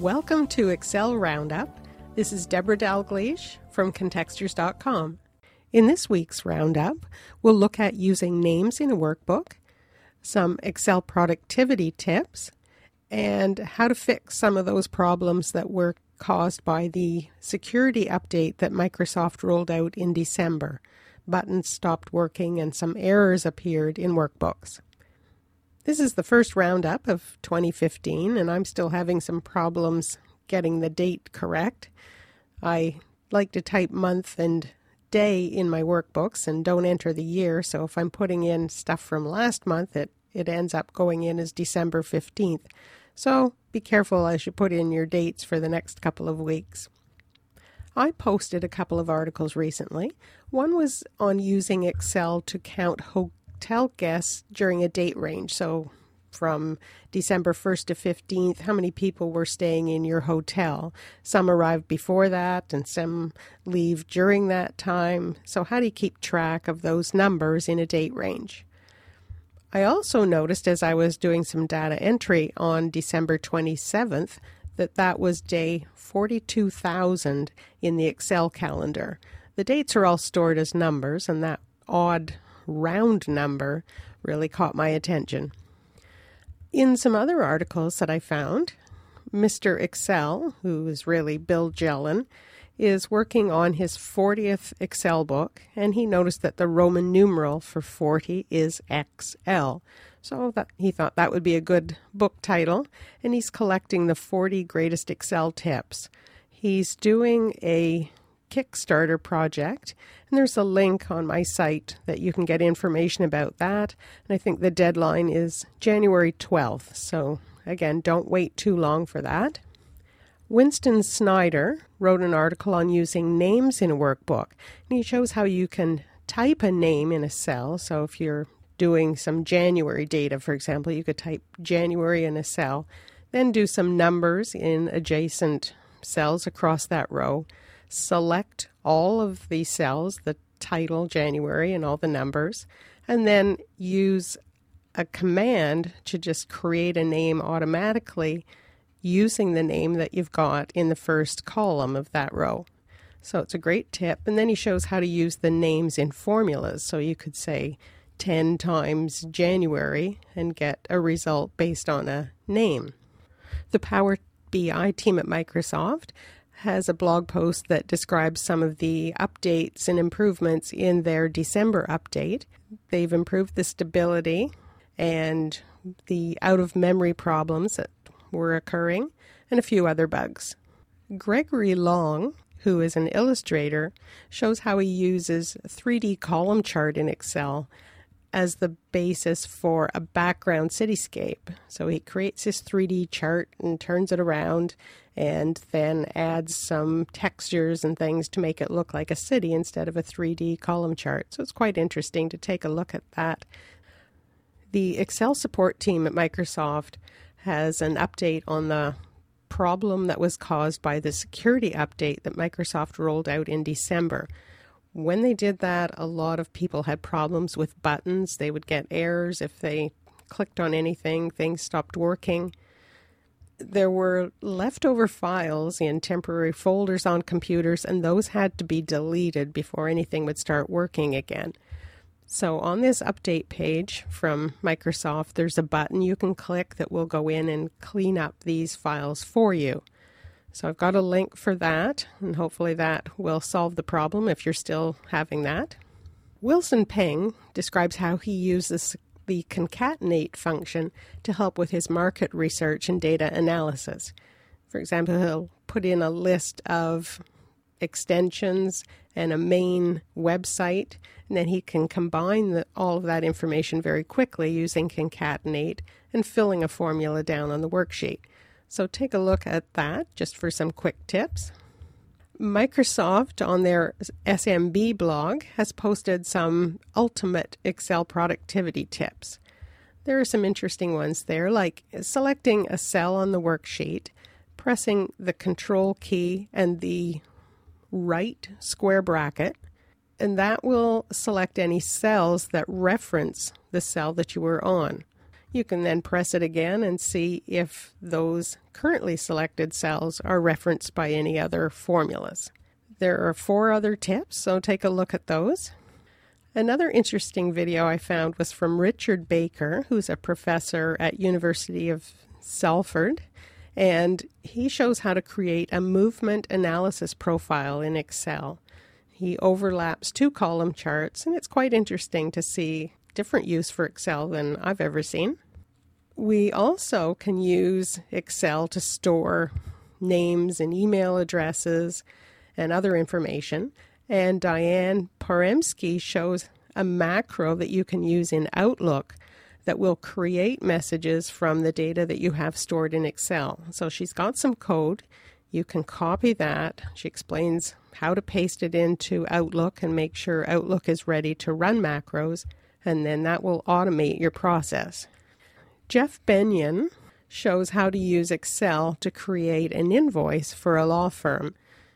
Welcome to Excel Roundup. This is Debra Dalgleish from Contextures.com. In this week's Roundup, we'll look at using names in a workbook, some Excel productivity tips, and how to fix some of those problems that were caused by the security update that Microsoft rolled out in December. Buttons stopped working and some errors appeared in workbooks. This is the first roundup of 2015, and I'm still having some problems getting the date correct. I like to type month and day in my workbooks and don't enter the year, so if I'm putting in stuff from last month, it, it ends up going in as December 15th. So be careful as you put in your dates for the next couple of weeks. I posted a couple of articles recently. One was on using Excel to count ho- tell guests during a date range. So from December 1st to 15th, how many people were staying in your hotel. Some arrived before that and some leave during that time. So, how do you keep track of those numbers in a date range? I also noticed as I was doing some data entry on December 27th that that was day 42,000 in the Excel calendar. The dates are all stored as numbers, and that odd round number really caught my attention. In some other articles that I found, Mr. Excel, who is really Bill Jelen, is working on his 40th Excel book, and he noticed that the Roman numeral for 40 is XL. So that he thought that would be a good book title, and he's collecting the 40 greatest Excel tips. He's doing a Kickstarter project. And there's a link on my site that you can get information about that. And I think the deadline is January 12th. So, again, don't wait too long for that. Winston Snyder wrote an article on using names in a workbook. And he shows how you can type a name in a cell. So, if you're doing some January data, for example, you could type January in a cell, then do some numbers in adjacent cells across that row select all of the cells, the title, January, and all the numbers, and then use a command to just create a name automatically using the name that you've got in the first column of that row. So it's a great tip. And then he shows how to use the names in formulas. So you could say 10 times January and get a result based on a name. The Power BI team at Microsoft has a blog post that describes some of the updates and improvements in their December update. They've improved the stability and the out of memory problems that were occurring, and a few other bugs. Gregory Long, who is an illustrator, shows how he uses 3D column chart in Excel as the basis for a background cityscape. So he creates this 3D chart and turns it around and then adds some textures and things to make it look like a city instead of a 3D column chart. So it's quite interesting to take a look at that. The Excel support team at Microsoft has an update on the problem that was caused by the security update that Microsoft rolled out in December. When they did that, a lot of people had problems with buttons. They would get errors if they clicked on anything, things stopped working there were leftover files in temporary folders on computers, and those had to be deleted before anything would start working again. So, on this update page from Microsoft, there's a button you can click that will go in and clean up these files for you. So, I've got a link for that, and hopefully, that will solve the problem if you're still having that. Wilson Peng describes how he uses the concatenate function to help with his market research and data analysis. For example, he'll put in a list of extensions and a main website, and then he can combine the, all of that information very quickly using concatenate and filling a formula down on the worksheet. So take a look at that just for some quick tips. Microsoft on their SMB blog has posted some ultimate Excel productivity tips. There are some interesting ones there, like selecting a cell on the worksheet, pressing the Control key and the right square bracket, and that will select any cells that reference the cell that you were on. You can then press it again and see if those currently selected cells are referenced by any other formulas. There are four other tips, so take a look at those. Another interesting video I found was from Richard Baker, who's a professor at University of Salford, and he shows how to create a movement analysis profile in Excel. He overlaps two column charts, and it's quite interesting to see different use for Excel than I've ever seen. We also can use Excel to store names and email addresses and other information. And Diane Poremsky shows a macro that you can use in Outlook that will create messages from the data that you have stored in Excel. So she's got some code. You can copy that. She explains how to paste it into Outlook and make sure Outlook is ready to run macros, and then that will automate your process. Jeff Benyon shows how to use Excel to create an invoice for a law firm.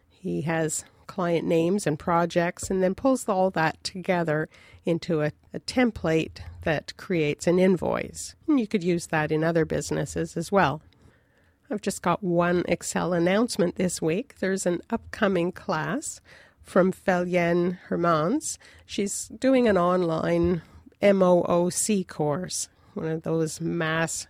He has client names and projects and then pulls all that together into a, a, template that creates an invoice. And you could use that in other businesses as well. I've just got one Excel announcement this week. There's an upcoming class from Felienne Hermans. She's doing an online MOOC course one of those mass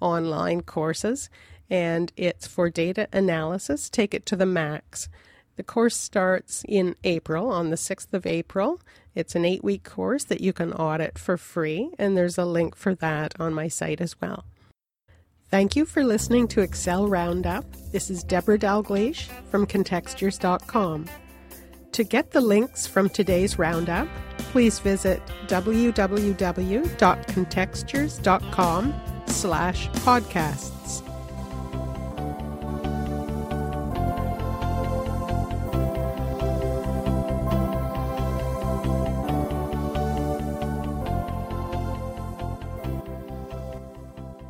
online courses, and it's for data analysis. Take it to the max. The course starts in April, on the 6th of April. It's an eight week course that you can audit for free, and there's a link for that on my site as well. Thank you for listening to Excel Roundup. This is Debra Dalgleish from Contextures.com. To get the links from today's roundup, please visit www.contextures.com slash podcasts.